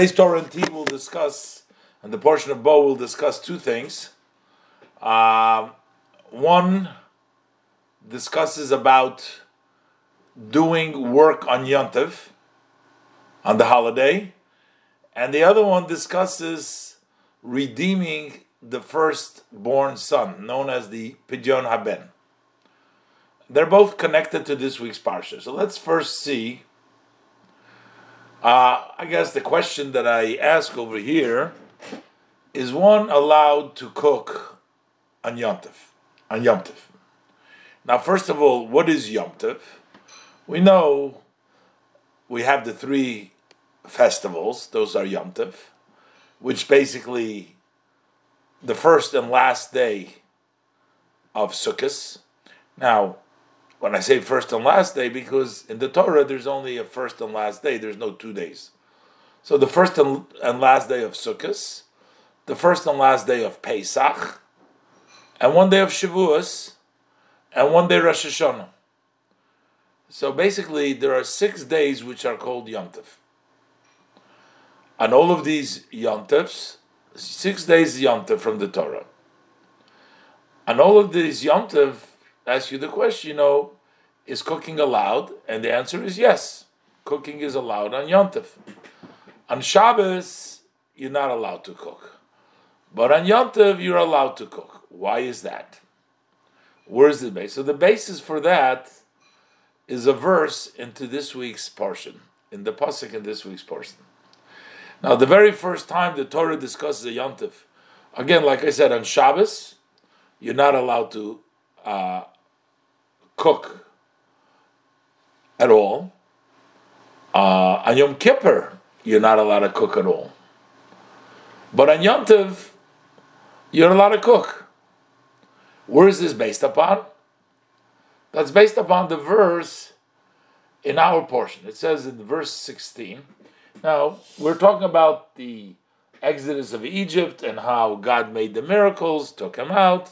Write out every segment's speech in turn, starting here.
Today's Torah and T will discuss, and the portion of Bo will discuss two things. Uh, one discusses about doing work on Yontiv, on the holiday, and the other one discusses redeeming the firstborn son, known as the Pidyon Haben. They're both connected to this week's parsha. So let's first see uh, I guess the question that I ask over here is one allowed to cook on Yom On Yom Now, first of all, what is Yom We know we have the three festivals, those are Yom which basically the first and last day of Sukkot. Now, when I say first and last day, because in the Torah there's only a first and last day, there's no two days. So the first and, last day of Sukkot, the first and last day of Pesach, and one day of Shavuos, and one day Rosh Hashanah. So basically, there are six days which are called Yom Tov. And all of these Yom Tovs, six days Yom Tov from the Torah. And all of these Yom Tov ask you the question, you know, is cooking allowed? And the answer is yes. Cooking is allowed on Yontif. On Shabbos, you're not allowed to cook. But on Yontif, you're allowed to cook. Why is that? Where's the base? So the basis for that is a verse into this week's portion, in the pasuk in this week's portion. Now, the very first time the Torah discusses a yontif, again, like I said, on Shabbos, you're not allowed to uh, cook at all. Uh, on Yom Kippur, you're not allowed to cook at all. But on Yom Tov, you're allowed to cook. Where is this based upon? That's based upon the verse in our portion. It says in verse 16. Now, we're talking about the exodus of Egypt and how God made the miracles, took him out.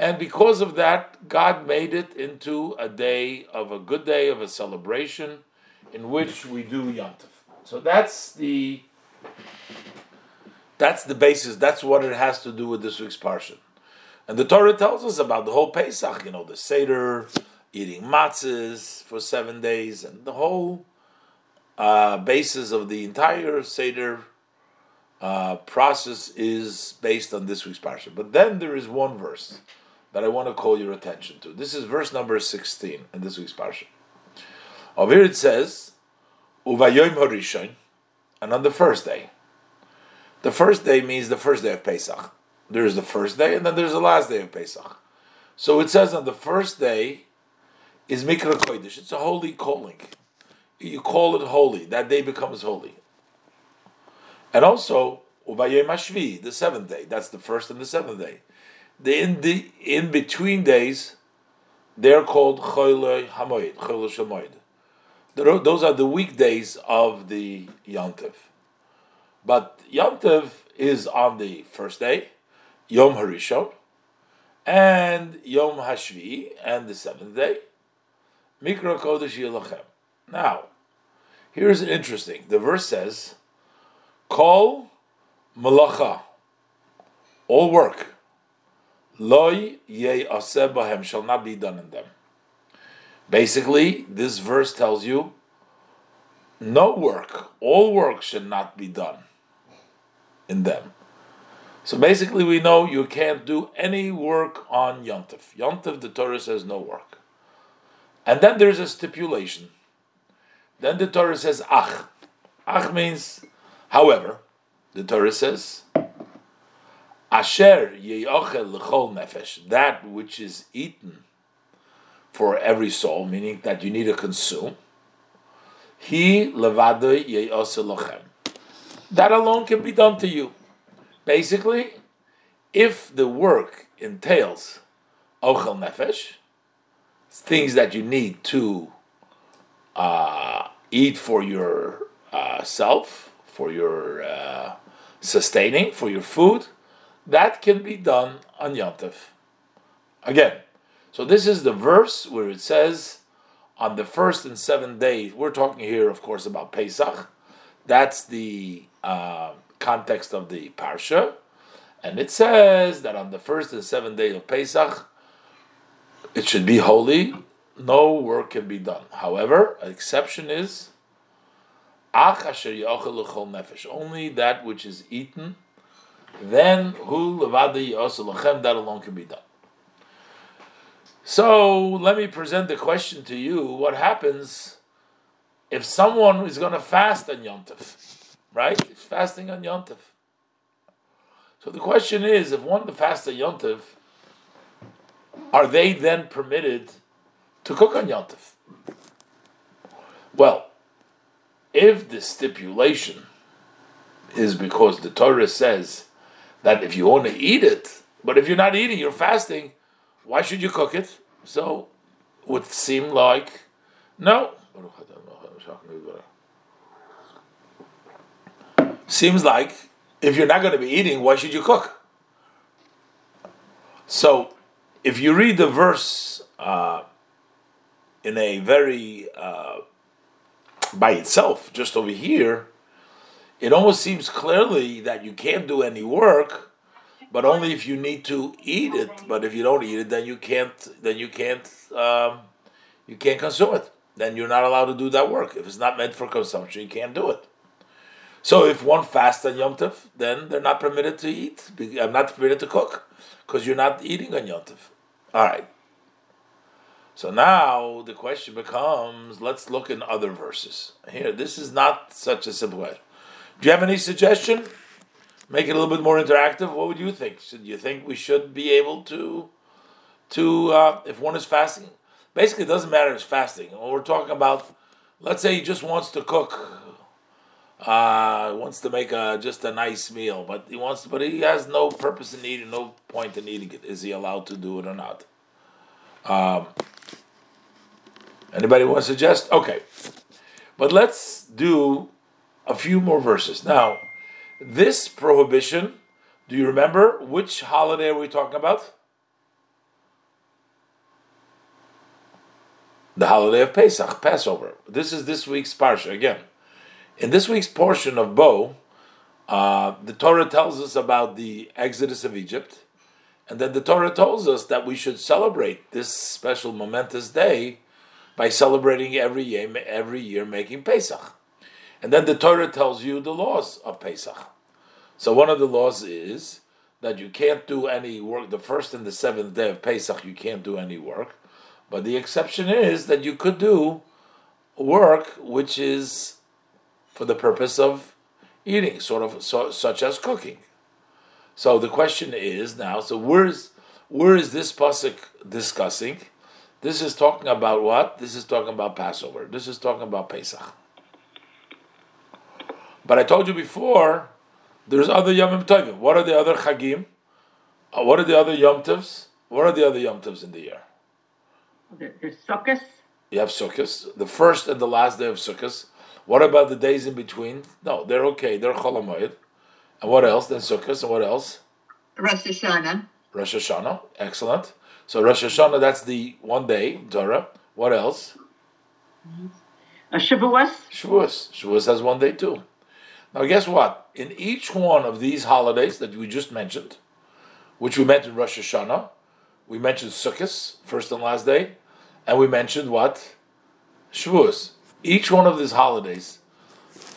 And because of that, God made it into a day of a good day of a celebration in which we do Yontif. So that's the that's the basis. That's what it has to do with this week's parsha. And the Torah tells us about the whole Pesach, you know, the Seder, eating matzahs for seven days, and the whole uh, basis of the entire Seder uh, process is based on this week's parsha. But then there is one verse that I want to call your attention to. This is verse number 16 in this week's parsha. Over here it says, Uvayoim Horishon, and on the first day. The first day means the first day of Pesach. There's the first day, and then there's the last day of Pesach. So it says on the first day is Mikra Kodesh. It's a holy calling. You call it holy. That day becomes holy. And also, Uvayoim Hashvi, the seventh day. That's the first and the seventh day the in the in between days, they're called Choyle Hamoid, Choyle Shamoid. Those are the weekdays of the Yontiv. But Yontiv is on the first day, Yom Harishon, and Yom Hashvi, and the seventh day, Mikra Kodesh Yilachem. Now, here's an interesting. The verse says, "Call Malacha, all work loy ye asebahem shall not be done in them. Basically, this verse tells you no work, all work should not be done in them. So basically, we know you can't do any work on Yontif. Yontif, the Torah says no work. And then there's a stipulation. Then the Torah says ach. Ach means, however, the Torah says Asher ye'ochel l'chol nefesh, that which is eaten for every soul, meaning that you need to consume. He levado ye'osel lochem. That alone can be done to you. Basically, if the work entails ochel nefesh, things that you need to uh, eat for your uh, self, for your uh, sustaining, for your food, that can be done on Yontif. Again, so this is the verse where it says, on the first and seventh day, we're talking here, of course, about Pesach. That's the uh, context of the parsha, and it says that on the first and seventh day of Pesach, it should be holy. No work can be done. However, an exception is only that which is eaten. Then hu that alone can be done. So let me present the question to you: What happens if someone is going to fast on Yom Tov? Right, He's fasting on Yom Tov. So the question is: If one fasts on Yom Tov, are they then permitted to cook on Yom Tov? Well, if the stipulation is because the Torah says that if you to eat it, but if you're not eating, you're fasting, why should you cook it? So would seem like no. Seems like if you're not going to be eating, why should you cook? So, if you read the verse uh, in a very uh, by itself, just over here, it almost seems clearly that you can't do any work, but only if you need to eat it. But if you don't eat it, then you can't. Then you can't. Um, you can't consume it. Then you're not allowed to do that work. If it's not meant for consumption, you can't do it. So if one fasts on Yom Tov, then they're not permitted to eat. I'm not permitted to cook because you're not eating on Yom Tov. All right. So now the question becomes: Let's look in other verses. Here, this is not such a simple way. Do you have any suggestion? Make it a little bit more interactive. What would you think? Should you think we should be able to, to uh, if one is fasting? Basically, it doesn't matter if it's fasting. When we're talking about, let's say he just wants to cook, uh, wants to make a just a nice meal, but he wants, but he has no purpose in eating, no point in eating it. Is he allowed to do it or not? Um, Anybody want to suggest? Okay. But let's do a few more verses. Now, this prohibition, do you remember which holiday are we talking about? The holiday of Pesach, Passover. This is this week's parsha again. In this week's portion of Bo, uh, the Torah tells us about the exodus of Egypt, and then the Torah tells us that we should celebrate this special momentous day by celebrating every year, every year making Pesach. And then the Torah tells you the laws of Pesach. So one of the laws is that you can't do any work. The first and the seventh day of Pesach, you can't do any work. But the exception is that you could do work which is for the purpose of eating, sort of so, such as cooking. So the question is now: so where's where is this pasuk discussing? This is talking about what? This is talking about Passover. This is talking about Pesach. But I told you before, there's other Yom Tovim. What are the other Chagim? Uh, what are the other Yom Tovs? What are the other Yom Tovs in the year? There's Sukkot. You have Sukkot, the first and the last day of Sukkot. What about the days in between? No, they're okay. They're Cholamoid. And what else? Then Sukkot. And what else? Rosh Hashanah. Rosh Hashanah. Excellent. So Rosh Hashanah, that's the one day, Torah. What else? A Shavuos. Shavuos. Shavuos has one day too. Now, guess what? In each one of these holidays that we just mentioned, which we mentioned Rosh Hashanah, we mentioned Sukkot, first and last day, and we mentioned what? Shavuos. Each one of these holidays,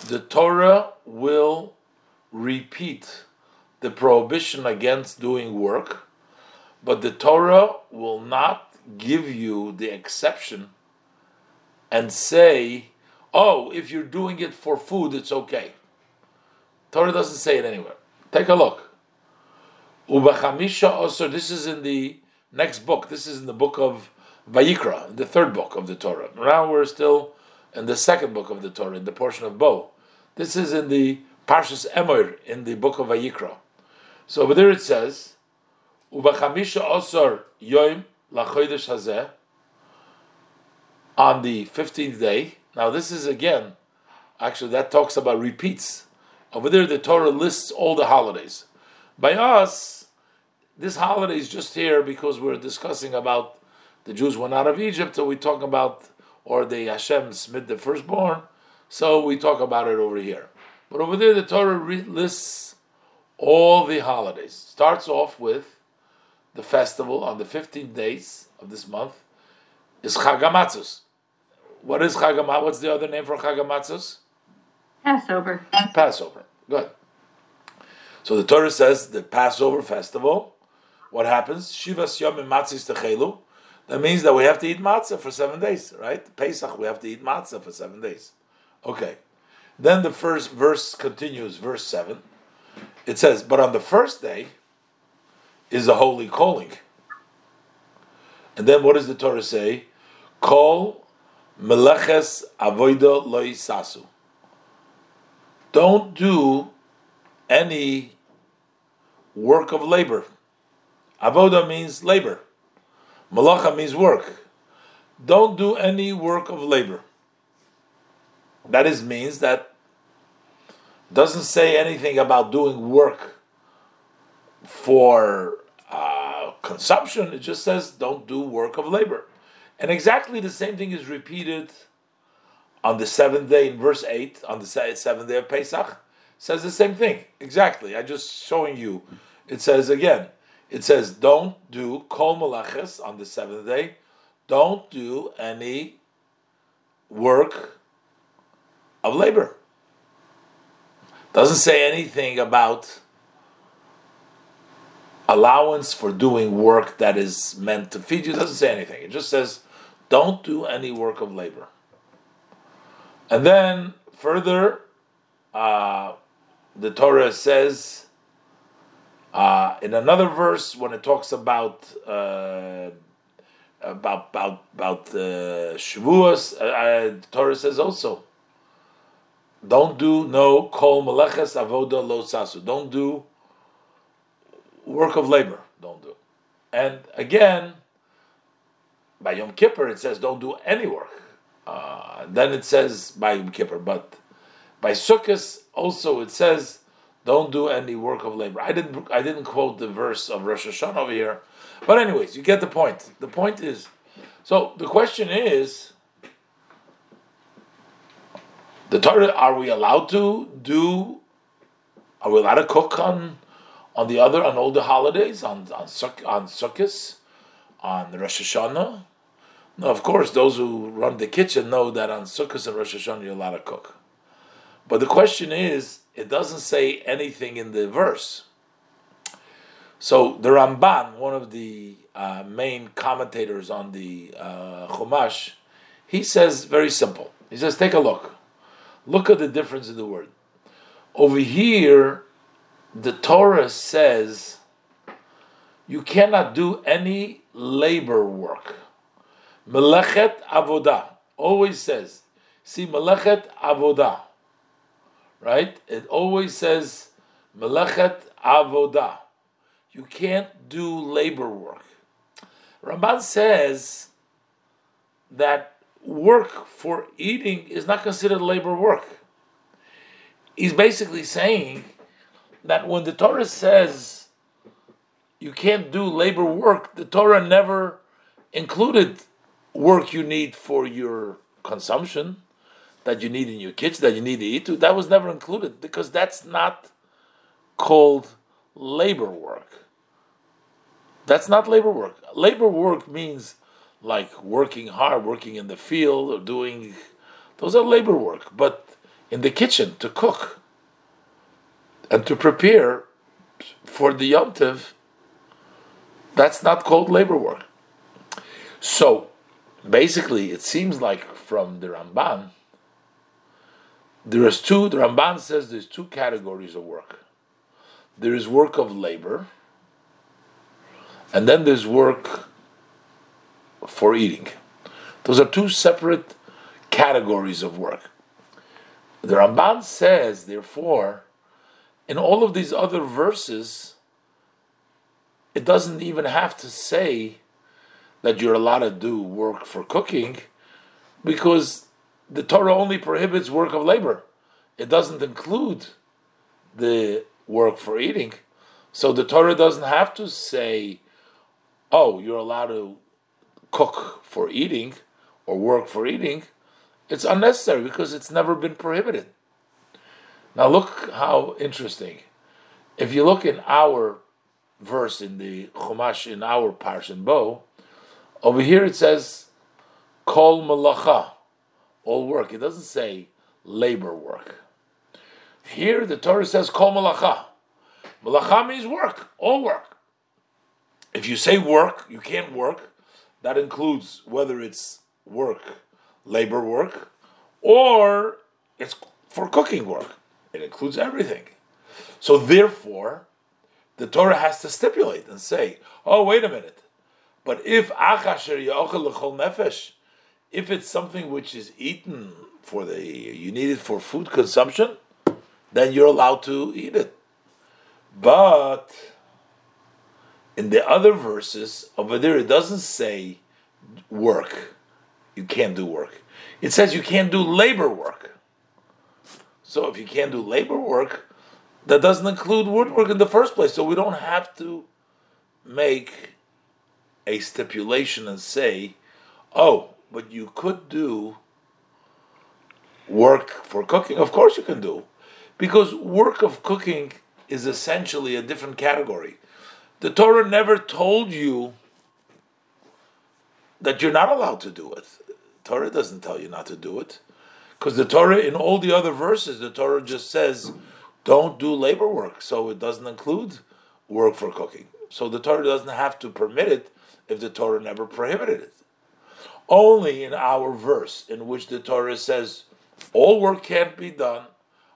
the Torah will repeat the prohibition against doing work but the Torah will not give you the exception and say, oh, if you're doing it for food, it's okay. Torah doesn't say it anywhere. Take a look. Ubachamisha also, this is in the next book. This is in the book of Vayikra, the third book of the Torah. Now we're still in the second book of the Torah, in the portion of Bo. This is in the Parshas Emor, in the book of Vayikra. So over there it says, Ubachamisha Osar Yoim Lachodesh Hazeh on the 15th day. Now, this is again, actually, that talks about repeats. Over there, the Torah lists all the holidays. By us, this holiday is just here because we're discussing about the Jews went out of Egypt, so we talk about, or the Hashem smit the firstborn, so we talk about it over here. But over there, the Torah lists all the holidays. Starts off with the festival on the 15 days of this month is Chagamatzus. What is Chagamat? What's the other name for Chagamatzus? Passover. Passover. Good. So the Torah says the Passover festival. What happens? Shivas Yom Matzis Techelu. That means that we have to eat matzah for seven days, right? Pesach, we have to eat matzah for seven days. Okay. Then the first verse continues, verse 7. It says, But on the first day is a holy calling. And then what does the Torah say? Call meleches avoida loy sasu. Don't do any work of labor. Avoda means labor. Malacha means work. Don't do any work of labor. That is means that doesn't say anything about doing work for uh, consumption. It just says don't do work of labor. And exactly the same thing is repeated on the seventh day in verse 8, on the seventh day of Pesach, says the same thing. Exactly. I'm just showing you. It says again, it says, don't do kol malaches on the seventh day. Don't do any work of labor. Doesn't say anything about allowance for doing work that is meant to feed you. Doesn't say anything. It just says, don't do any work of labor. And then further, uh, the Torah says uh, in another verse when it talks about uh, about about about uh, Shavuos, uh, uh, the Torah says also, don't do no kol meleches avoda lo sasu. Don't do work of labor. Don't do. And again, by Yom Kippur it says don't do any work. Uh, then it says by Yom Kippur, but by Sukkot also it says don't do any work of labor. I didn't I didn't quote the verse of Rosh Hashanah over here, but anyways, you get the point. The point is, so the question is, the Torah: Are we allowed to do? Are we allowed to cook on on the other on all the holidays on on on Sukkot, on Rosh Hashanah? No, of course, those who run the kitchen know that on Sukkot and Rosh Hashanah you're allowed to cook. But the question is, it doesn't say anything in the verse. So the Ramban, one of the uh, main commentators on the uh, Chumash, he says very simple. He says, take a look. Look at the difference in the word. Over here, the Torah says you cannot do any labor work. Melechet avodah always says, see melechet avodah right? It always says melechet avodah. You can't do labor work. Ramban says that work for eating is not considered labor work. He's basically saying that when the Torah says you can't do labor work, the Torah never included work you need for your consumption that you need in your kitchen, that you need to eat to, that was never included because that's not called labor work. That's not labor work. Labor work means like working hard, working in the field, or doing. Those are labor work. But in the kitchen, to cook and to prepare for the Yom that's not called labor work. So basically, it seems like from the Ramban there is two, the Ramban says there's two categories of work. There is work of labor, and then there's work for eating. Those are two separate categories of work. The Ramban says, therefore, in all of these other verses, it doesn't even have to say that you're allowed to do work for cooking because the Torah only prohibits work of labor. It doesn't include the work for eating. So the Torah doesn't have to say, oh, you're allowed to cook for eating or work for eating. It's unnecessary because it's never been prohibited. Now look how interesting. If you look in our verse in the Chumash in our Parshan Bo, over here it says Kol Malacha, all work. It doesn't say labor work. Here the Torah says Kol Malacha. Malacha means work, all work. If you say work, you can't work. That includes whether it's work, labor work, or it's for cooking work. It includes everything. So therefore, the Torah has to stipulate and say, "Oh, wait a minute." But if achasher lechol nefesh, if it's something which is eaten for the you need it for food consumption, then you're allowed to eat it. But in the other verses over there, it doesn't say work. You can't do work. It says you can't do labor work. So if you can't do labor work, that doesn't include woodwork in the first place. So we don't have to make a stipulation and say, oh, but you could do work for cooking. Of course you can do. Because work of cooking is essentially a different category. The Torah never told you that you're not allowed to do it. Torah doesn't tell you not to do it. Because the Torah, in all the other verses, the Torah just says, don't do labor work. So it doesn't include work for cooking. So the Torah doesn't have to permit it if the Torah never prohibited it. Only in our verse, in which the Torah says, all work can't be done.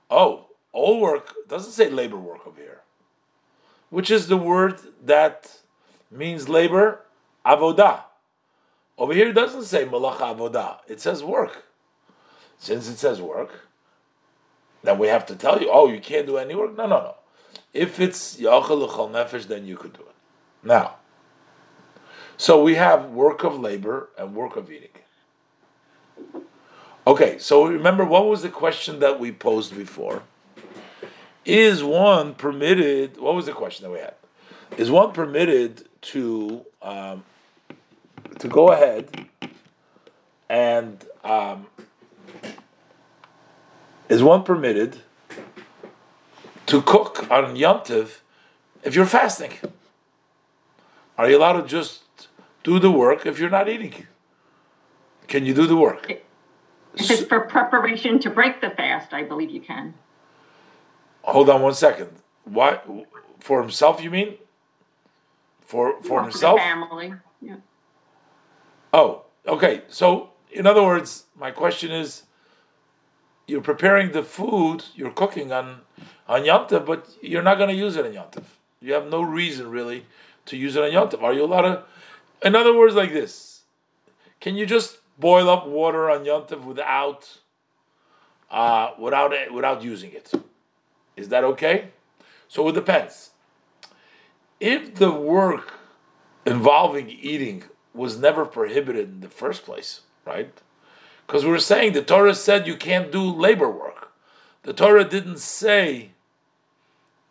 Oh, all work doesn't say labor work over here, which is the word that means labor, avodah. Over here it doesn't say malacha avodah, it says work. Since it says work, then we have to tell you, oh, you can't do any work? No, no, no. If it's yachal nefesh, then you could do it. Now, so we have work of labor and work of eating. Okay, so remember what was the question that we posed before? Is one permitted? What was the question that we had? Is one permitted to um, to go ahead and um, is one permitted to cook on Yontiv if you're fasting? Are you allowed to just do the work if you're not eating? Can you do the work? If it's for preparation to break the fast, I believe you can. Hold on one second. Why? For himself, you mean? For for Or himself? the family. Yeah. Oh, okay. So, in other words, my question is: You're preparing the food, you're cooking on on Yontif, but you're not going to use it on Yontif. You have no reason really to use it on Yontif. Are you allowed to? In other words, like this: Can you just boil up water on Yontif without uh, without without using it? Is that okay? So it depends. If the work involving eating was never prohibited in the first place, right? Because we were saying the Torah said you can't do labor work. The Torah didn't say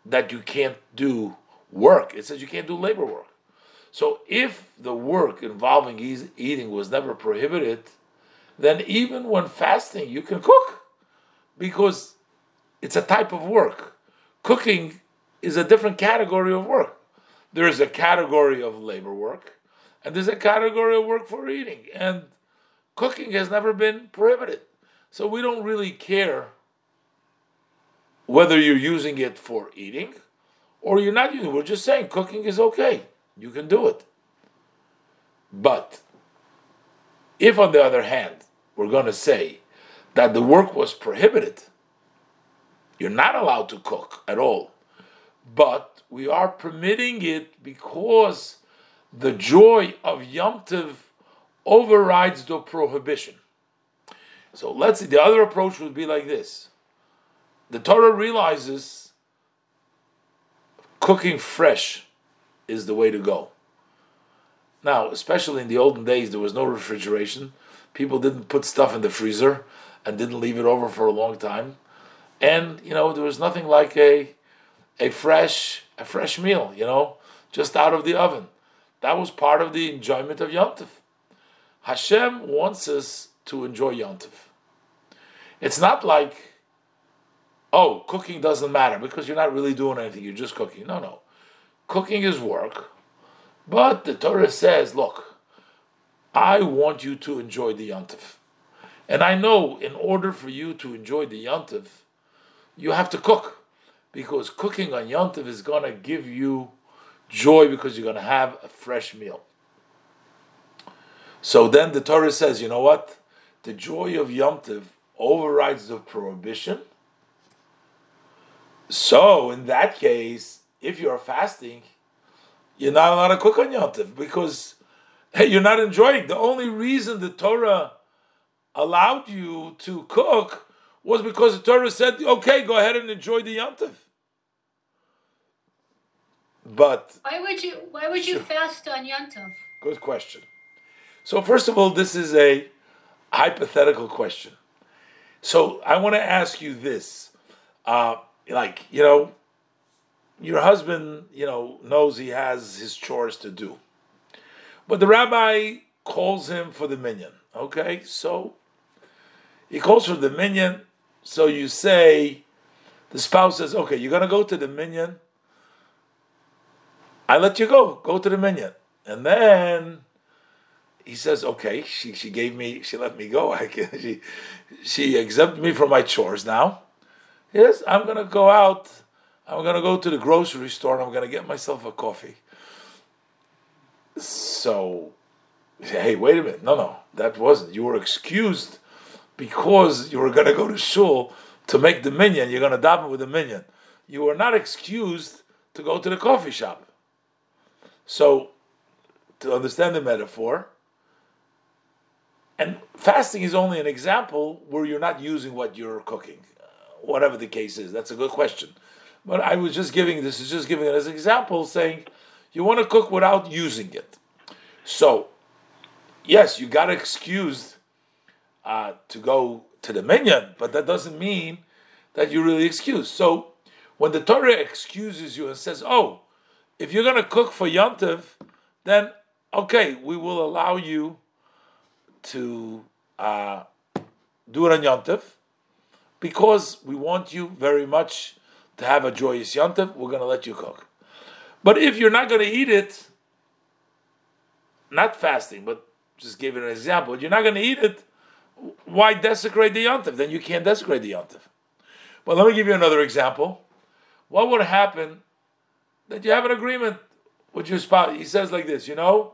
that you can't do work. It says you can't do labor work. So if the work involving eating was never prohibited, then even when fasting you can cook because it's a type of work. Cooking is a different category of work. There is a category of labor work, and there's a category of work for eating. And cooking has never been prohibited. So we don't really care whether you're using it for eating or you're not using it. We're just saying cooking is okay. You can do it. But if, on the other hand, we're going to say that the work was prohibited, you're not allowed to cook at all. But we are permitting it because the joy of Yom Tov overrides the prohibition. So let's see, the other approach would be like this. The Torah realizes cooking fresh is the way to go. Now, especially in the olden days, there was no refrigeration. People didn't put stuff in the freezer and didn't leave it over for a long time. And, you know, there was nothing like a a fresh a fresh meal, you know, just out of the oven. That was part of the enjoyment of Yom Tov. Hashem wants us to enjoy Yom Tov. It's not like oh, cooking doesn't matter because you're not really doing anything, you're just cooking. No, no. Cooking is work. But the Torah says, look, I want you to enjoy the Yontif. And I know in order for you to enjoy the Yontif, you have to cook. Because cooking on Yontif is going to give you joy because you're going to have a fresh meal. So then the Torah says, you know what? The joy of Yontif overrides the prohibition. So in that case, if you're fasting, you're not allowed to cook on Yontif because hey, you're not enjoying. The only reason the Torah allowed you to cook was because the Torah said, okay, go ahead and enjoy the Yontif. But why would you why would you sure. fast on Yontif? Good question. So first of all, this is a hypothetical question. So I want to ask you this: uh, like you know, your husband, you know, knows he has his chores to do, but the rabbi calls him for the minyan. Okay, so he calls for the minyan. So you say, the spouse says, "Okay, you're gonna go to the minyan. I let you go. Go to the minyan. And then he says, okay, she, she gave me, she let me go. I can, she, she exempted me from my chores now. Yes, I'm going to go out. I'm going to go to the grocery store and I'm going to get myself a coffee. So, hey, wait a minute. No, no, that wasn't. You were excused because you were going to go to shul to make the minyan. You're going to daven with the minyan. You were not excused to go to the coffee shop. So, to understand the metaphor, and fasting is only an example where you're not using what you're cooking, uh, whatever the case is. That's a good question. But I was just giving this is just giving it as an example, saying you want to cook without using it. So, yes, you got excused uh, to go to the minyan, but that doesn't mean that you're really excused. So, when the Torah excuses you and says, "Oh, if you're going to cook for Yontiv, then okay, we will allow you to uh, do it on Yontiv because we want you very much to have a joyous Yontiv. We're going to let you cook. But if you're not going to eat it, not fasting, but just give it an example, you're not going to eat it, why desecrate the Yontiv? Then you can't desecrate the Yontiv. But let me give you another example. What would happen that you have an agreement with your spouse. He says like this, you know,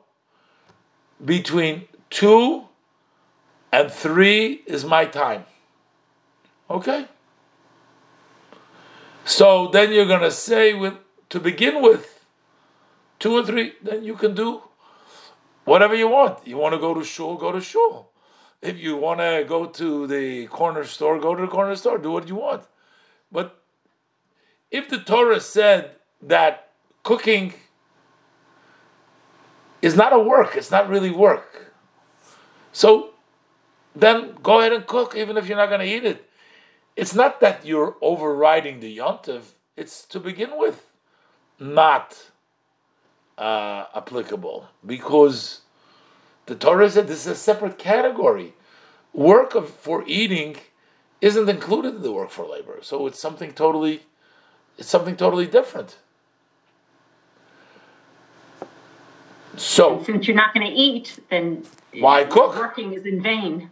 between two and three is my time. Okay? So then you're gonna say with to begin with, two or three, then you can do whatever you want. You want to go to shul, go to shul. If you want to go to the corner store, go to the corner store. Do what you want. But if the Torah said that cooking is not a work, it's not really work. So then go ahead and cook, even if you're not going to eat it. It's not that you're overriding the yontiv, it's to begin with not uh, applicable because the Torah said this is a separate category. Work of, for eating isn't included in the work for labor, so it's something totally, it's something totally different. So and since you're not going to eat, then why cook? Working is in vain.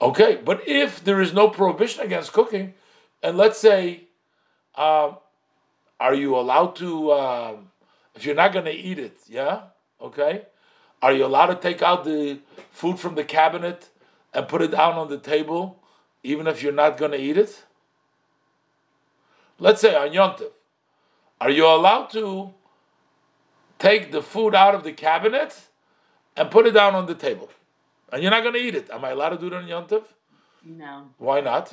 Okay, but if there is no prohibition against cooking, and let's say, uh, are you allowed to? Uh, if you're not going to eat it, yeah, okay, are you allowed to take out the food from the cabinet and put it down on the table, even if you're not going to eat it? Let's say on are you allowed to take the food out of the cabinet and put it down on the table. And you're not going to eat it. Am I allowed to do that on Yontif? No. Why not?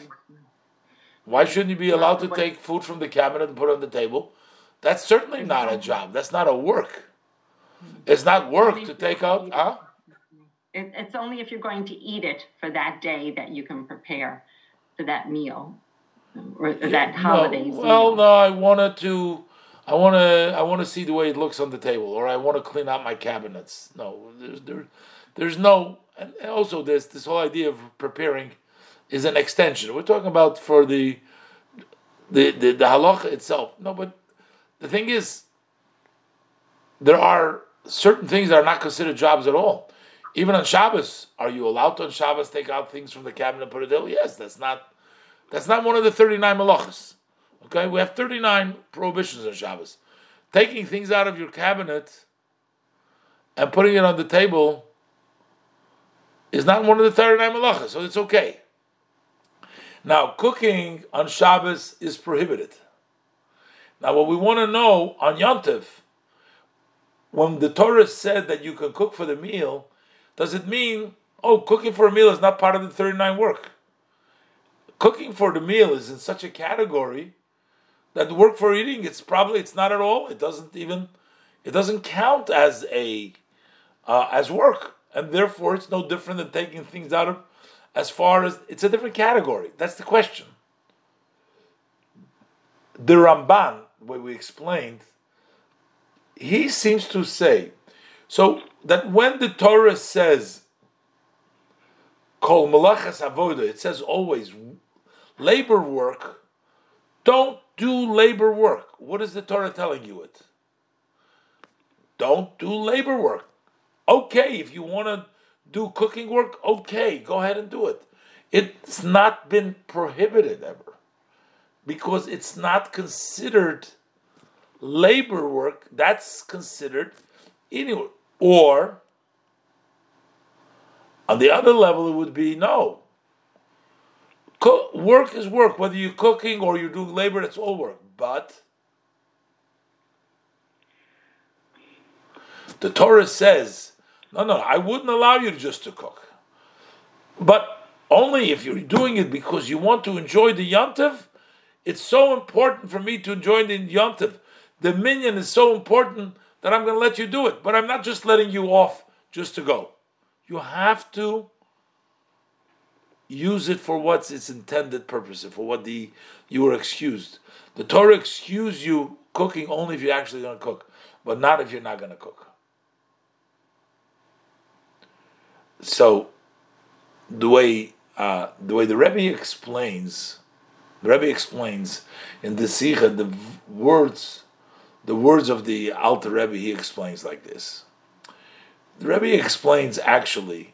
Why shouldn't you be allowed to take food from the cabinet and put it on the table? That's certainly not a job. That's not a work. It's not work to take out, huh? It's only if you're going to eat it for that day that you can prepare for that meal or that holiday. No, well, no, I wanted to I want to I want to see the way it looks on the table, or I want to clean out my cabinets. No, there's there, there's no, and also this this whole idea of preparing is an extension. We're talking about for the the, the, the halacha itself. No, but the thing is, there are certain things that are not considered jobs at all. Even on Shabbos, are you allowed to on Shabbos take out things from the cabinet and put it there? Yes, that's not that's not one of the 39 malachas. Okay, we have 39 prohibitions on Shabbos. Taking things out of your cabinet and putting it on the table is not one of the 39 malachas, so it's okay. Now, cooking on Shabbos is prohibited. Now, what we want to know on Yontif, when the Torah said that you can cook for the meal, does it mean, oh, cooking for a meal is not part of the 39 work? Cooking for the meal is in such a category that work for eating, it's probably, it's not at all. It doesn't even, it doesn't count as a, uh, as work. And therefore, it's no different than taking things out of, as far as, it's a different category. That's the question. The Ramban, way we explained, he seems to say, so that when the Torah says, Kol malachas avoda, it says always labor work. Don't do labor work. What is the Torah telling you it? Don't do labor work. Okay, if you want to do cooking work, okay, go ahead and do it. It's not been prohibited ever because it's not considered labor work. That's considered anywhere. Or on the other level, it would be no. Cook, work is work, whether you're cooking or you're doing labor, it's all work. But the Torah says, no, no, I wouldn't allow you just to cook. But only if you're doing it because you want to enjoy the yontiv. It's so important for me to enjoy the yontiv. The minyan is so important that I'm going to let you do it. But I'm not just letting you off just to go. You have to use it for what's its intended purpose, for what the you were excused. The Torah excuse you cooking only if you're actually going to cook, but not if you're not going to cook. So, the way uh, the way the Rebbe explains, the Rebbe explains in the Sikha the words, the words of the Alter Rebbe. He explains like this. The Rebbe explains actually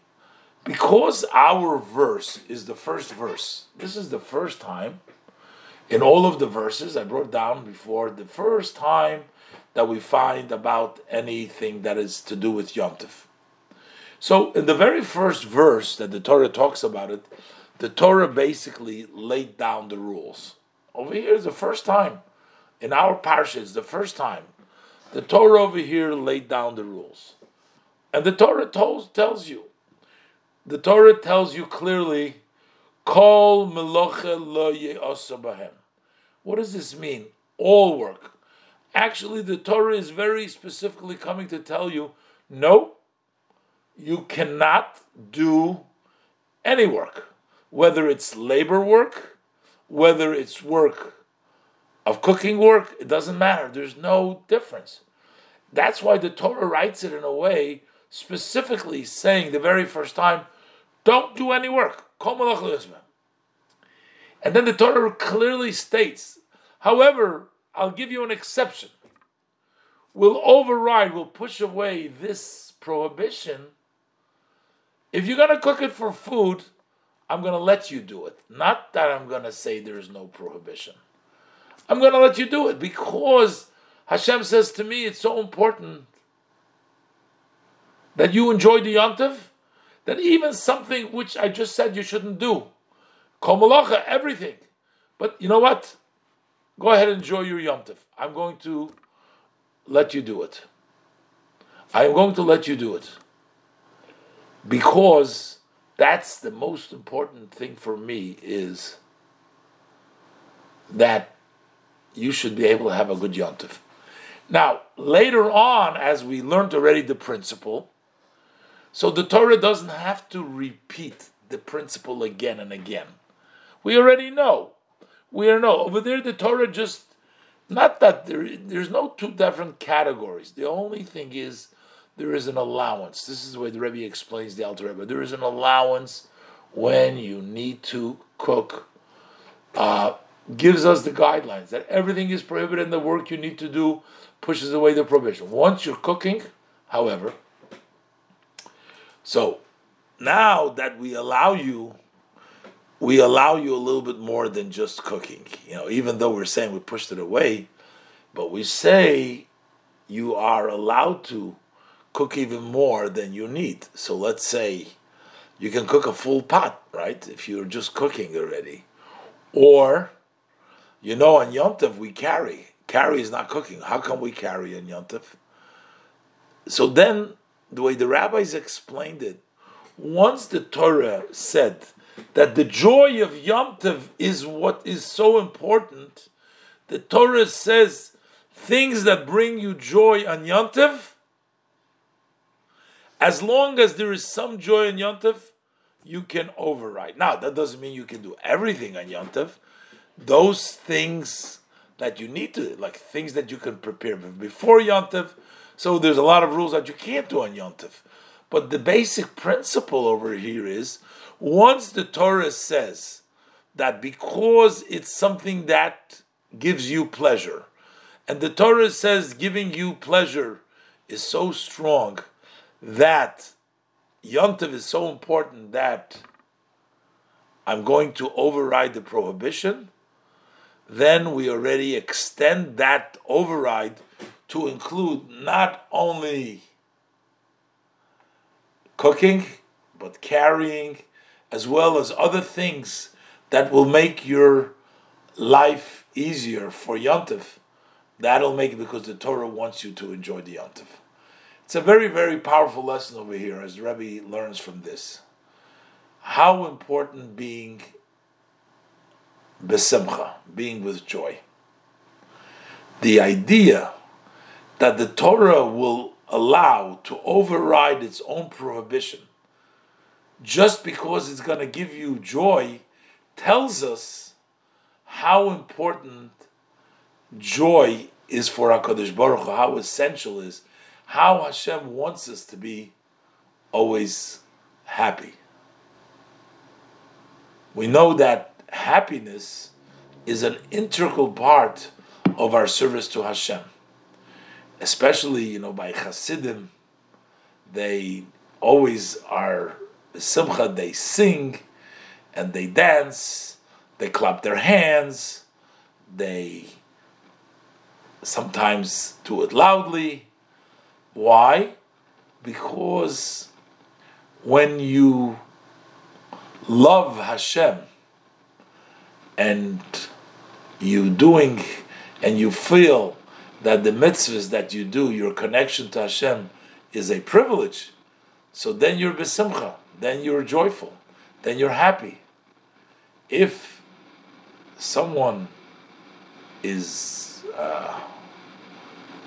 because our verse is the first verse. This is the first time in all of the verses I brought down before. The first time that we find about anything that is to do with Yom Tov. So, in the very first verse that the Torah talks about it, the Torah basically laid down the rules. Over here is the first time in our parsha. It's the first time the Torah over here laid down the rules, and the Torah tells tells you. The Torah tells you clearly, "Kol melocha lo bahem." What does this mean? All work. Actually, the Torah is very specifically coming to tell you, no, you cannot do any work, whether it's labor work, whether it's work of cooking work, it doesn't matter. There's no difference. That's why the Torah writes it in a way specifically saying the very first time, don't do any work. And then the Torah clearly states, however, I'll give you an exception. We'll override, we'll push away this prohibition if you're going to cook it for food, I'm going to let you do it. Not that I'm going to say there's no prohibition. I'm going to let you do it because Hashem says to me, it's so important that you enjoy the yontiv, that even something which I just said you shouldn't do, kol malacha, everything. But you know what? Go ahead and enjoy your yontiv. I'm going to let you do it. I am going to let you do it because that's the most important thing for me is that you should be able to have a good yontif. Now, later on, as we learned already the principle, so the Torah doesn't have to repeat the principle again and again. We already know. We already know. Over there, the Torah just, not that there, there's no two different categories. The only thing is there is an allowance. This is the way the Rebbe explains the Alter Rebbe. There is an allowance when you need to cook uh, gives us the guidelines that everything is prohibited and the work you need to do pushes away the prohibition. Once you're cooking, however, so now that we allow you, we allow you a little bit more than just cooking. You know, even though we're saying we pushed it away, but we say you are allowed to cook even more than you need. So let's say you can cook a full pot, right? If you're just cooking already. Or, you know, on Yontif we carry. Carry is not cooking. How come we carry on Yontif? So then, the way the rabbis explained it, once the Torah said that the joy of Yom Tov is what is so important, the Torah says things that bring you joy on Yom Tov, as long as there is some joy on Yom Tov, you can override. Now, that doesn't mean you can do everything on Yom Tov. Those things that you need to, like things that you can prepare before Yom Tov, so there's a lot of rules that you can't do on Yom Tov. But the basic principle over here is once the Torah says that because it's something that gives you pleasure, and the Torah says giving you pleasure is so strong that Yontiv is so important that I'm going to override the prohibition, then we already extend that override to include not only cooking, but carrying, as well as other things that will make your life easier for Yontif. That'll make it because the Torah wants you to enjoy the Yontif. It's a very, very powerful lesson over here as Rebbe learns from this. How important being besimcha, being with joy. The idea that the Torah will allow to override its own prohibition just because it's going to give you joy tells us how important joy is for HaKadosh Baruch Hu, how essential is, how Hashem wants us to be always happy. We know that happiness is an integral part of our service to Hashem especially you know by Hasidim, they always are simcha. They sing and they dance. They clap their hands. They sometimes do it loudly. Why? Because when you love Hashem and you doing and you feel that the mitzvahs that you do, your connection to Hashem, is a privilege, so then you're besimcha, then you're joyful, then you're happy. If someone is uh,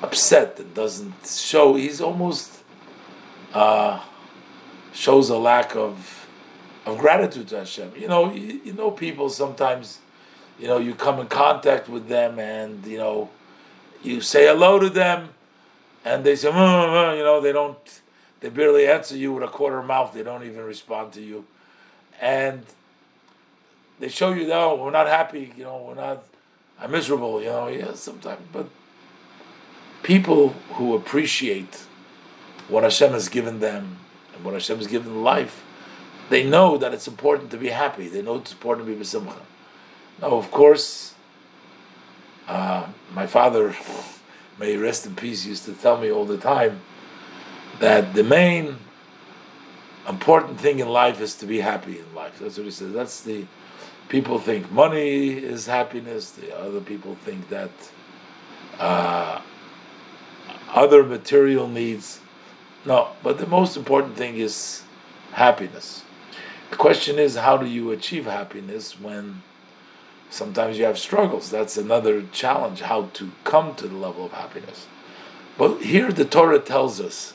upset and doesn't show, he's almost uh, shows a lack of of gratitude to Hashem. You know, you, you know, people sometimes, you know, you come in contact with them, and you know you say hello to them, and they say, you know, they don't, they barely answer you with a quarter mouth. They don't even respond to you, and they show you, no, we're not happy. You know, we're not. I'm miserable. You know, yeah, sometimes, but people who appreciate what Hashem has given them and what Hashem has given life, they know that it's important to be happy. They know it's important to be besimcha. Now, of course uh, my father, may he rest in peace, used to tell me all the time that the main important thing in life is to be happy in life. That's what he says. That's the people think money is happiness. The other people think that uh, other material needs. No, but the most important thing is happiness. The question is, how do you achieve happiness when Sometimes you have struggles. That's another challenge, how to come to the level of happiness. But here the Torah tells us,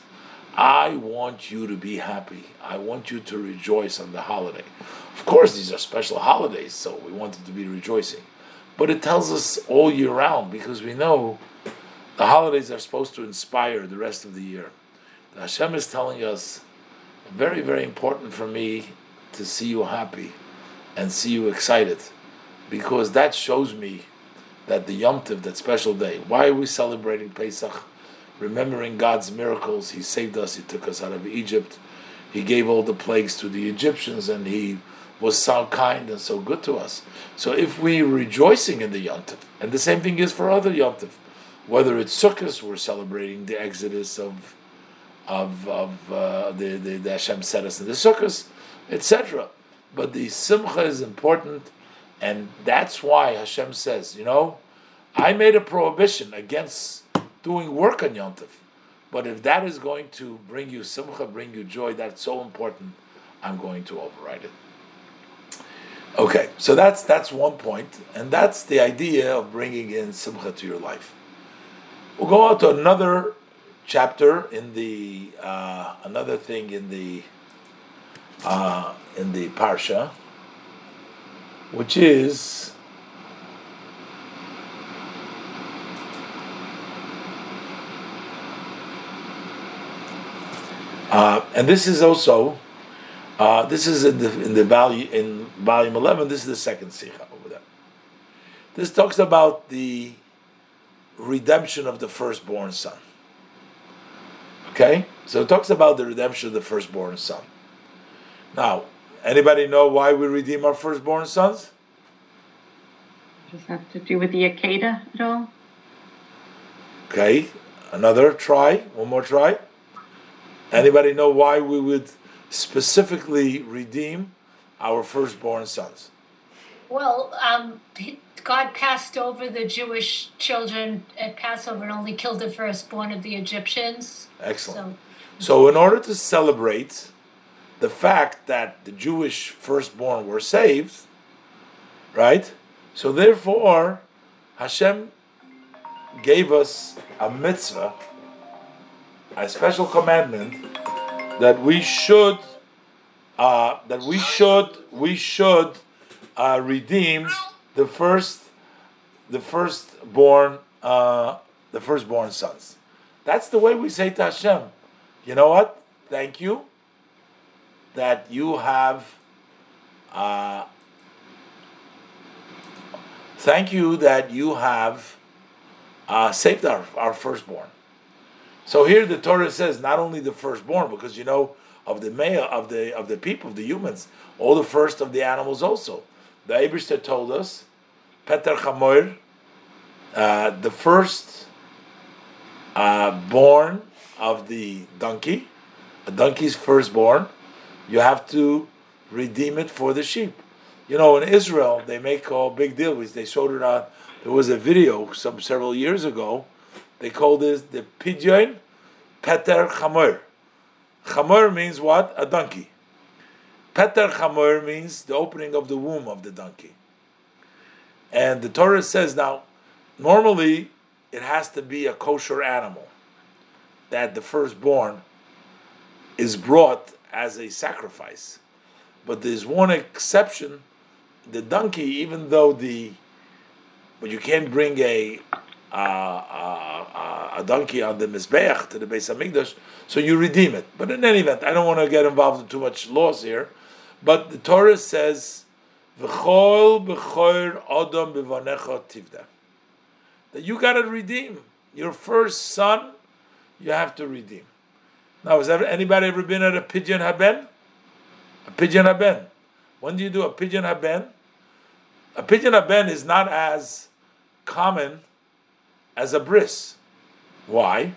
I want you to be happy. I want you to rejoice on the holiday. Of course, these are special holidays, so we want to be rejoicing. But it tells us all year round because we know the holidays are supposed to inspire the rest of the year. The Hashem is telling us, very, very important for me to see you happy and see you excited because that shows me that the Yom Tov, that special day, why are we celebrating Pesach? Remembering God's miracles, He saved us, He took us out of Egypt, He gave all the plagues to the Egyptians, and He was so kind and so good to us. So if we're rejoicing in the Yom Tov, and the same thing is for other Yom Tov, whether it's Sukkot, we're celebrating the exodus of of, of uh, the, the, the Hashem set us in the Sukkot, etc. But the Simcha is important, and that's why Hashem says, you know, I made a prohibition against doing work on Yom Tov. But if that is going to bring you simcha, bring you joy, that's so important, I'm going to override it. Okay, so that's that's one point, and that's the idea of bringing in simcha to your life. We'll go on to another chapter in the uh, another thing in the uh, in the parsha, which is uh, and this is also uh, this is in the in the value in volume eleven. This is the second sikha over there. This talks about the redemption of the firstborn son. Okay, so it talks about the redemption of the firstborn son. Now, anybody know why we redeem our firstborn sons? Does that have to do with the Akeda at all? Okay, another try, one more try. Anybody know why we would specifically redeem our firstborn sons? Well, um, God passed over the Jewish children at Passover and only killed the firstborn of the Egyptians. Excellent. So, so in order to celebrate the fact that the Jewish firstborn were saved, right? So therefore, Hashem gave us a mitzvah, a special commandment that we should, uh, that we should, we should uh, redeem the first, the firstborn, uh, the firstborn sons. That's the way we say to Hashem. You know what? Thank you that you have. Uh, thank you that you have uh, saved our, our firstborn. So here the Torah says not only the firstborn, because you know of the male of the of the people of the humans, all the first of the animals also. The Ebrister told us, Peter Chamoir, uh, the first uh, born of the donkey, a donkey's firstborn, you have to redeem it for the sheep. You know, in Israel, they make a big deal because they showed it on. There was a video some several years ago. They called this the pidyon peter chamor. Chamor means what? A donkey. Peter chamor means the opening of the womb of the donkey. And the Torah says now, normally it has to be a kosher animal that the firstborn is brought as a sacrifice. But there's one exception: the donkey, even though the, but you can't bring a uh, uh, a donkey on the mizbeach to the base of Hamikdash, so you redeem it. But in any event, I don't want to get involved in too much laws here. But the Torah says, "V'chol b'chor adam b'vanecha tivda," that you got to redeem your first son. You have to redeem. Now, has ever, anybody ever been at a pidyon haben? A pidyon haben. When do you do a pidyon haben? A pidyon haben is not as common as a bris. Why?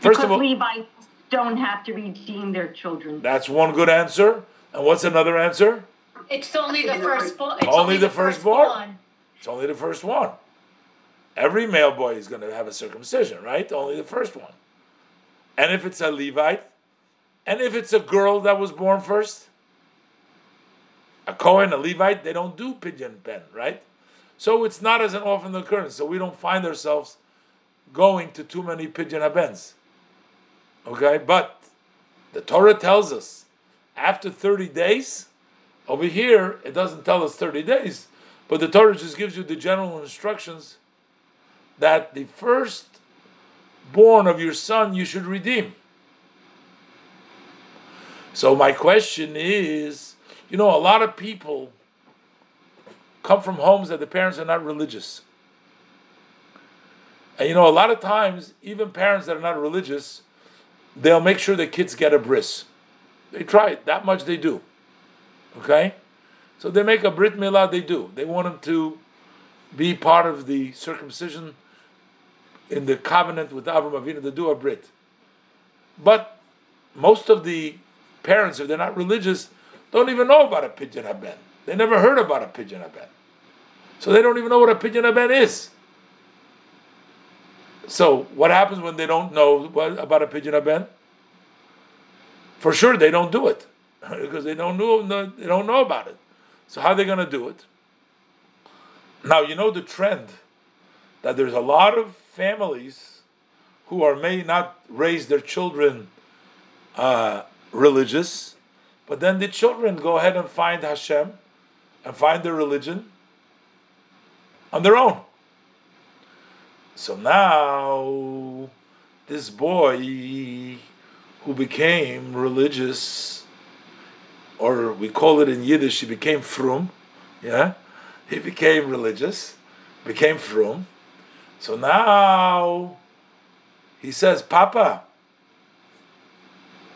First because of all, Levites don't have to redeem their children. That's one good answer. And what's another answer? It's only the first born. Only, only, the, the first born. It's only the first one. Every male boy is going to have a circumcision, right? Only the first one and if it's a Levite, and if it's a girl that was born first, a Cohen, a Levite, they don't do pigeon pen, right? So it's not as an often occurrence. So we don't find ourselves going to too many pidyon habens. Okay, but the Torah tells us after 30 days, over here it doesn't tell us 30 days, but the Torah just gives you the general instructions that the first born of your son you should redeem. So my question is, you know, a lot of people come from homes that the parents are not religious. And you know, a lot of times, even parents that are not religious, they'll make sure the kids get a bris. They try it. That much they do. Okay? So they make a brit milah, they do. They want them to be part of the circumcision in the covenant with Avram Avinu to do a brit. But most of the parents, if they're not religious, don't even know about a pidyon haben. They never heard about a pidyon haben. So they don't even know what a pidyon haben is. So what happens when they don't know what, about a pidyon haben? For sure, they don't do it because they don't know they don't know about it. So how are they going to do it? Now you know the trend that there's a lot of families who are may not raise their children uh, religious, but then the children go ahead and find Hashem and find their religion on their own. So now, this boy who became religious, or we call it in Yiddish, he became frum, yeah, he became religious, became frum. So now he says, Papa,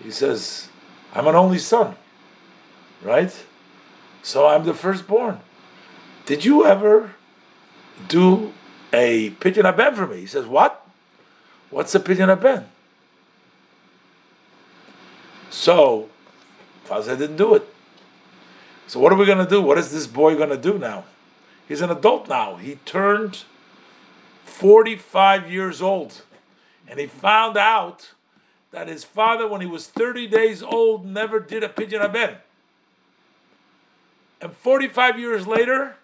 he says, I'm an only son, right? So I'm the firstborn. Did you ever do a pidyon haben for me? He says, What? What's a pidyon haben? So, Fazeh didn't do it. So, what are we going to do? What is this boy going to do now? He's an adult now. He turned 45 years old. And he found out that his father, when he was 30 days old, never did a pidyon haben. And 45 years later,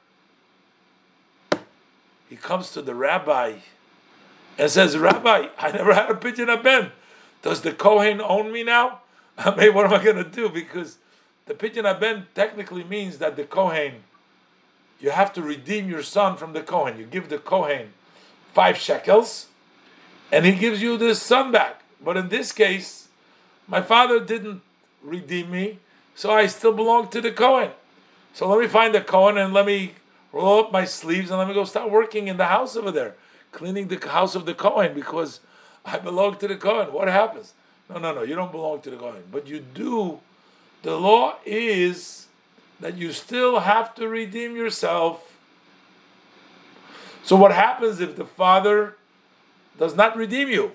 he comes to the rabbi and says, Rabbi, I never had a pigeon pidyon haben. Does the Kohen own me now? I mean, what am I going to do? Because the pidyon haben technically means that the Kohen, you have to redeem your son from the Kohen. You give the Kohen five shekels, and he gives you the son back. But in this case, my father didn't redeem me, so I still belong to the Kohen. So let me find the Kohen and let me roll up my sleeves and let me go start working in the house over there, cleaning the house of the Kohen because I belong to the Kohen. What happens? No, no, no, you don't belong to the Kohen, but you do. The law is that you still have to redeem yourself. So what happens if the father does not redeem you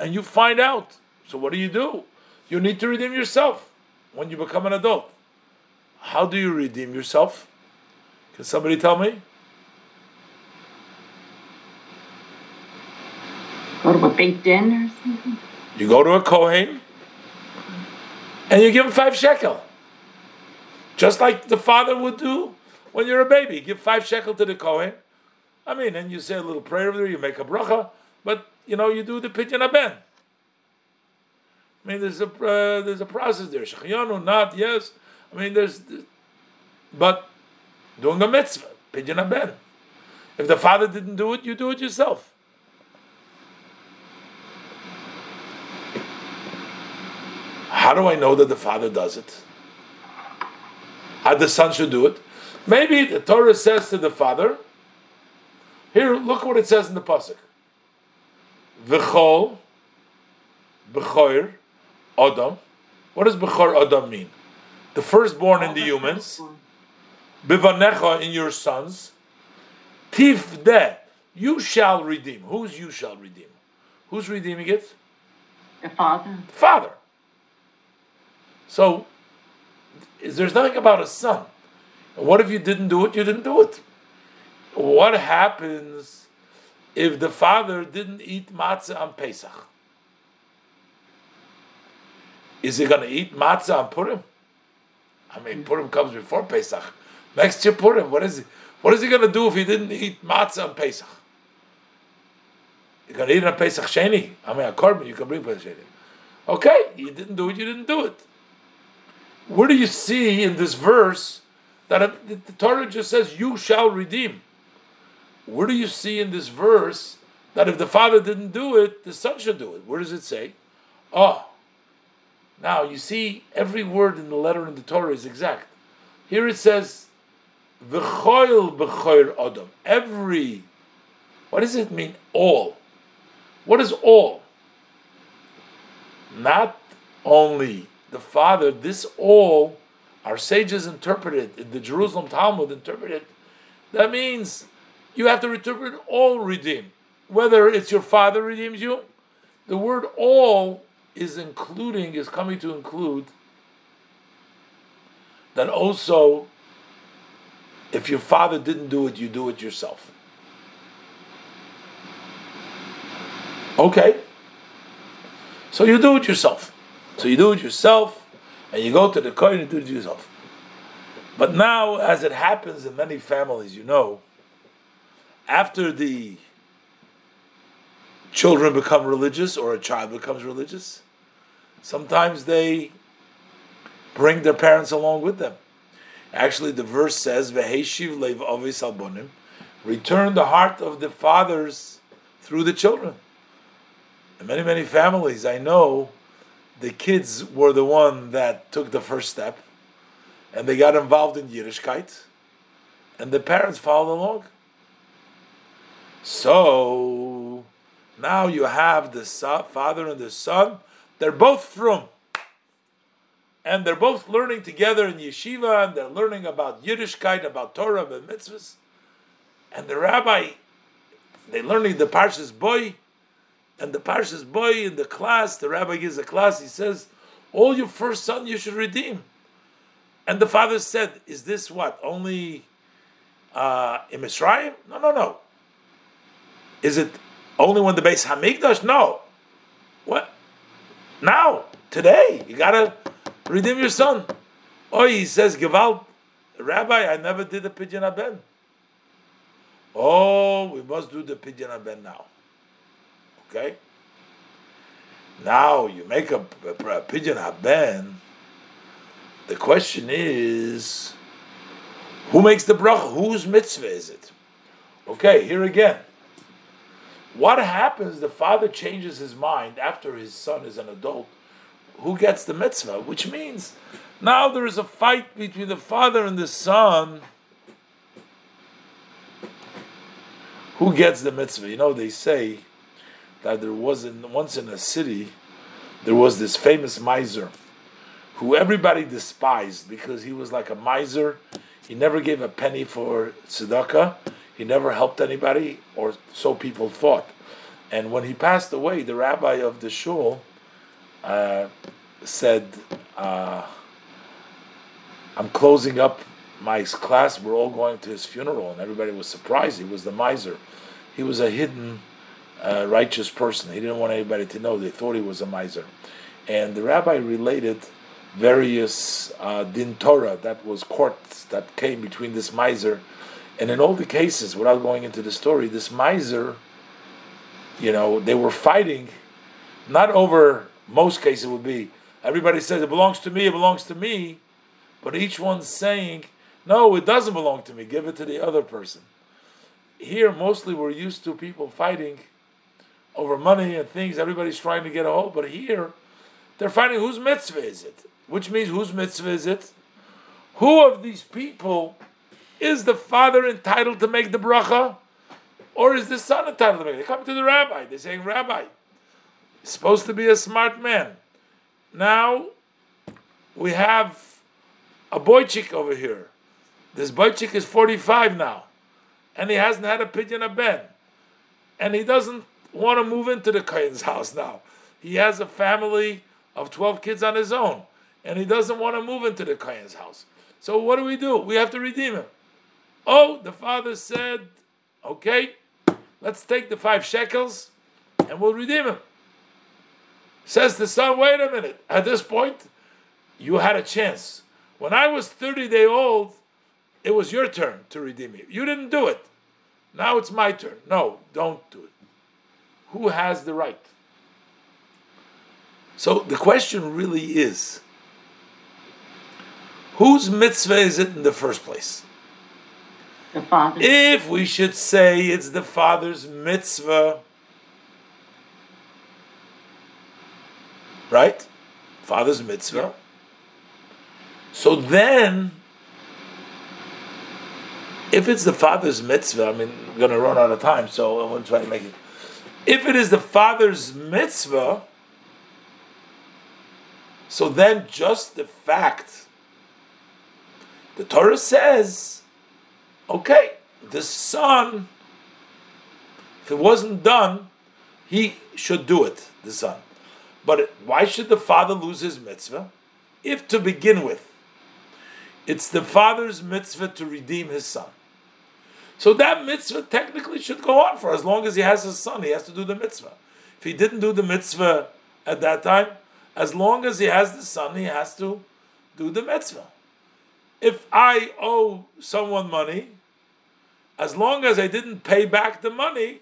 and you find out? So what do you do? You need to redeem yourself when you become an adult. How do you redeem yourself? Can somebody tell me? Go to a beis din or something? You go to a Kohen and you give him five shekel. Just like the father would do when you're a baby. Give five shekel to the Kohen. I mean, and you say a little prayer over there, you make a bracha, but you know, you do the pidyon haben. I mean, there's a uh, there's a process there. Shechiyanu, not yes. I mean, there's, but doing a mitzvah, pidyon haben. If the father didn't do it, you do it yourself. How do I know that the father does it? How the son should do it? Maybe the Torah says to the father, here, look what it says in the pasuk. V'chol, b'choir, Adam. What does b'chor Adam mean? The firstborn in the humans. Bivanecha in your sons. Tifde, you shall redeem. Who's you shall redeem? Who's redeeming it? The father. Father. So, is there's nothing about a son. What if you didn't do it? You didn't do it. What happens if the father didn't eat matzah on Pesach? Is he going to eat matzah on Purim? I mean, Purim comes before Pesach. Next year Purim, what is he? What is he going to do if he didn't eat matzah on Pesach? You're going to eat on Pesach Sheni. I mean, a korban you can bring Pesach Sheni. Okay, you didn't do it. You didn't do it. Where do you see in this verse that the Torah just says, "You shall redeem"? Where do you see in this verse that if the father didn't do it, the son should do it? Where does it say? Oh, now you see every word in the letter in the Torah is exact. Here it says, V'choil b'choir adam. Every, what does it mean? All. What is all? Not only the father, this all, our sages interpreted, in the Jerusalem Talmud interpreted, that means you have to interpret all redeem. Whether it's your father redeems you, the word all is including, is coming to include that also if your father didn't do it, you do it yourself. Okay. So you do it yourself. So you do it yourself, and you go to the coin and do it yourself. But now, as it happens in many families, you know, after the children become religious or a child becomes religious, sometimes they bring their parents along with them. Actually, the verse says, "Veheshiv leiv avis albonim," return the heart of the fathers through the children. Many many families, I know the kids were the one that took the first step, and they got involved in Yiddishkeit, and the parents followed along. So now you have the father and the son; they're both frum and they're both learning together in yeshiva, and they're learning about Yiddishkeit, about Torah and mitzvahs. And the rabbi, they're learning the Parshas Bo, and the Parshas Bo in the class, the rabbi gives a class, he says, all your first son you should redeem. And the father said, is this what, only uh, in Mitzrayim? No, no, no. Is it only when the Beis Hamikdash? No. What? Now, today, you gotta redeem your son. Oh, he says, Gewalt, Rabbi, I never did the pidyon aben. Oh, we must do the pidyon aben now. Okay? Now you make a, a, a pidyon aben. The question is, who makes the bracha? Whose mitzvah is it? Okay, here again. What happens? The father changes his mind after his son is an adult who gets the mitzvah, which means now there is a fight between the father and the son. Who gets the mitzvah? You know, they say that there was in, once in a city, there was this famous miser who everybody despised because he was like a miser. He never gave a penny for tzedakah. He never helped anybody, or so people thought. And when he passed away, the rabbi of the shul uh, said, uh, I'm closing up my class. We're all going to his funeral. And everybody was surprised. He was the miser. He was a hidden, uh, righteous person. He didn't want anybody to know. They thought he was a miser. And the rabbi related various uh, din Torah, that was courts that came between this miser. And in all the cases, without going into the story, this miser, you know, they were fighting not over most cases would be everybody says it belongs to me, it belongs to me, but each one's saying, no, it doesn't belong to me, give it to the other person. Here, mostly we're used to people fighting over money and things, everybody's trying to get a hold, but here, they're fighting whose mitzvah is it? Which means whose mitzvah is it? Who of these people is the father entitled to make the bracha? Or is the son entitled to make it? They come to the rabbi, they're saying, Rabbi, supposed to be a smart man. Now we have a boychik over here. This boychik is 45 now, and he hasn't had a pidyon a ben, and he doesn't want to move into the Kohen's house now. He has a family of 12 kids on his own, and he doesn't want to move into the Kohen's house. So what do we do? We have to redeem him. Oh, the father said, okay, let's take the five shekels and we'll redeem him. Says the son, wait a minute. At this point, you had a chance. When I was 30 day old, it was your turn to redeem me. You didn't do it. Now it's my turn. No, don't do it. Who has the right? So the question really is whose mitzvah is it in the first place? The father. If we should say it's the father's mitzvah, right? Father's mitzvah. So then, if it's the father's mitzvah, I mean, we're going to run out of time, so I want to try to make it. If it is the father's mitzvah, so then just the fact, the Torah says, okay, the son, if it wasn't done, he should do it, the son. But why should the father lose his mitzvah? If to begin with, it's the father's mitzvah to redeem his son. So that mitzvah technically should go on for as long as he has his son. He has to do the mitzvah. If he didn't do the mitzvah at that time, as long as he has the son, he has to do the mitzvah. If I owe someone money, as long as I didn't pay back the money,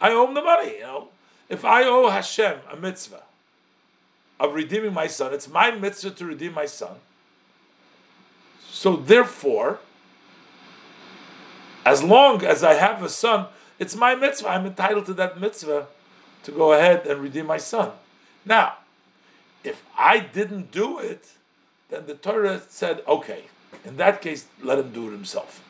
I owe him the money. You know, if I owe Hashem a mitzvah of redeeming my son, it's my mitzvah to redeem my son. So therefore, as long as I have a son, it's my mitzvah. I'm entitled to that mitzvah to go ahead and redeem my son. Now, if I didn't do it, then the Torah said, okay, in that case, let him do it himself.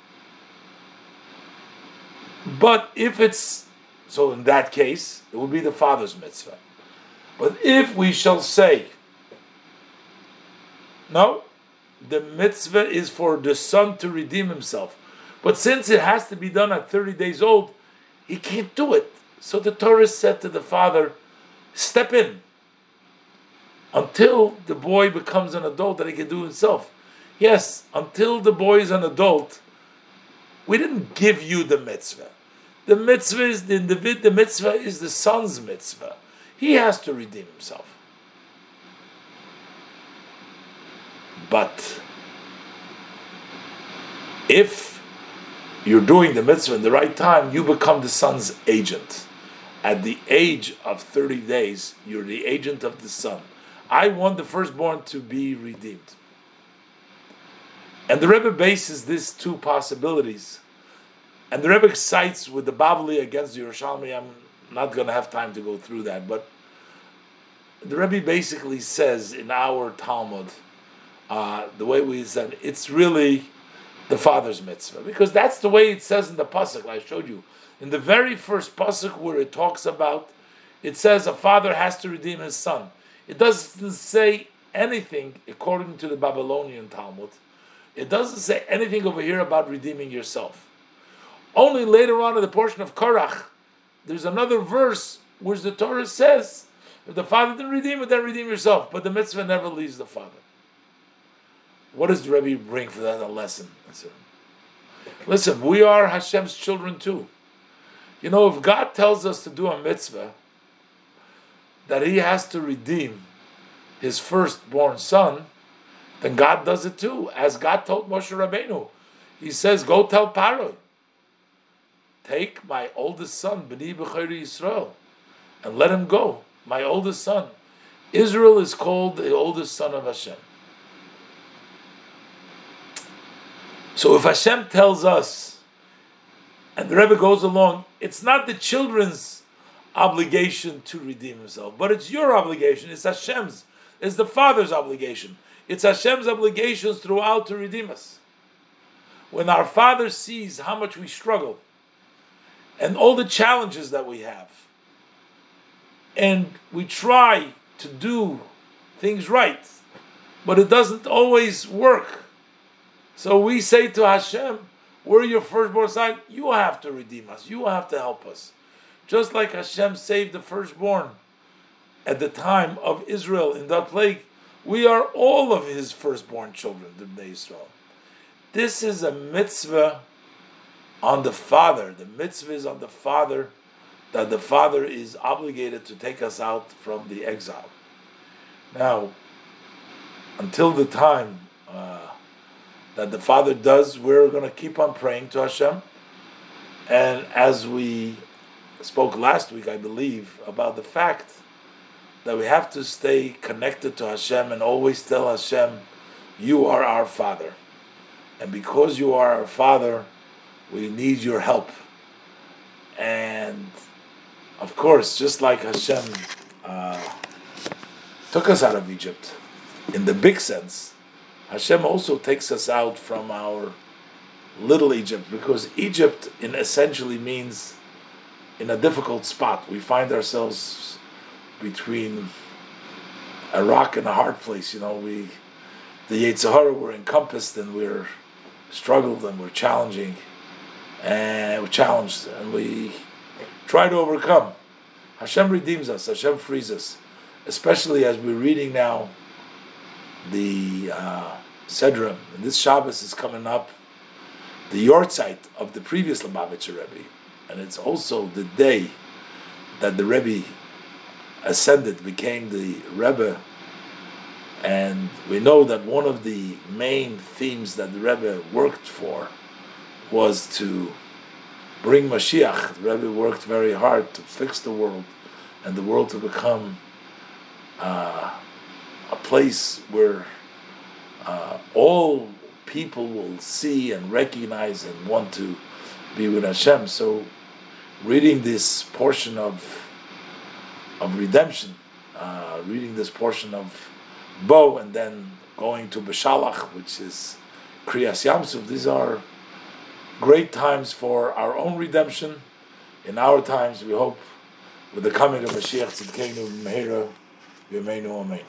But if it's so, in that case, it would be the father's mitzvah. But if we shall say, no, the mitzvah is for the son to redeem himself. But since it has to be done at 30 days old, he can't do it. So the Torah said to the father, step in until the boy becomes an adult that he can do himself. Yes, until the boy is an adult, we didn't give you the mitzvah. The mitzvah is the, the, the mitzvah is the son's mitzvah. He has to redeem himself. But if you're doing the mitzvah in the right time, you become the son's agent. At the age of 30 days, you're the agent of the son. I want the firstborn to be redeemed. And the Rebbe bases these two possibilities. And the Rebbe cites with the Bavli against the Yerushalmi. I'm not going to have time to go through that, but the Rebbe basically says in our Talmud, uh, the way we said, it's really the father's mitzvah because that's the way it says in the pasuk. I showed you in the very first pasuk where it talks about, it says a father has to redeem his son. It doesn't say anything according to the Babylonian Talmud. It doesn't say anything over here about redeeming yourself. Only later on in the portion of Korach, there's another verse where the Torah says, if the father didn't redeem it, then redeem yourself. But the mitzvah never leaves the father. What does the Rebbe bring for that a lesson? Listen, we are Hashem's children too. You know, if God tells us to do a mitzvah, that He has to redeem His firstborn son, then God does it too. As God told Moshe Rabbeinu, He says, "Go tell Paro, take my oldest son, B'ni B'chayri Yisrael, and let him go. My oldest son. Israel is called the oldest son of Hashem." So if Hashem tells us, and the Rebbe goes along, it's not the children's obligation to redeem himself, but it's your obligation. It's Hashem's. It's the father's obligation. It's Hashem's obligations throughout to redeem us. When our father sees how much we struggle and all the challenges that we have, and we try to do things right, but it doesn't always work so we say to Hashem, we're your firstborn son, you have to redeem us, you have to help us. Just like Hashem saved the firstborn at the time of Israel in that plague, we are all of his firstborn children, the Israel. This is a mitzvah on the father. The mitzvah is on the father that the father is obligated to take us out from the exile. Now, until the time uh, that the Father does, we're going to keep on praying to Hashem. And as we spoke last week, I believe, about the fact that we have to stay connected to Hashem and always tell Hashem, You are our Father. And because you are our Father, we need your help. And of course, just like Hashem uh, took us out of Egypt, in the big sense, Hashem also takes us out from our Little Egypt, because Egypt in essentially means in a difficult spot. We find ourselves between a rock and a hard place. You know, we the Yetzer Hara were encompassed and we're struggled and we're challenging and we're challenged and we try to overcome. Hashem redeems us. Hashem frees us, especially as we're reading now the uh. And this Shabbos is coming up, the Yortzeit of the previous Lubavitcher Rebbe, and it's also the day that the Rebbe ascended, became the Rebbe. And we know that one of the main themes that the Rebbe worked for was to bring Mashiach. The Rebbe worked very hard to fix the world and the world to become uh, a place where uh, all people will see and recognize and want to be with Hashem. So, reading this portion of of redemption, uh, reading this portion of Bo, and then going to Beshalach, which is Kriyas Yamsuf, these are great times for our own redemption. In our times, we hope, with the coming of Mashiach Tzidkenu Mehera, Yemeinu Amen.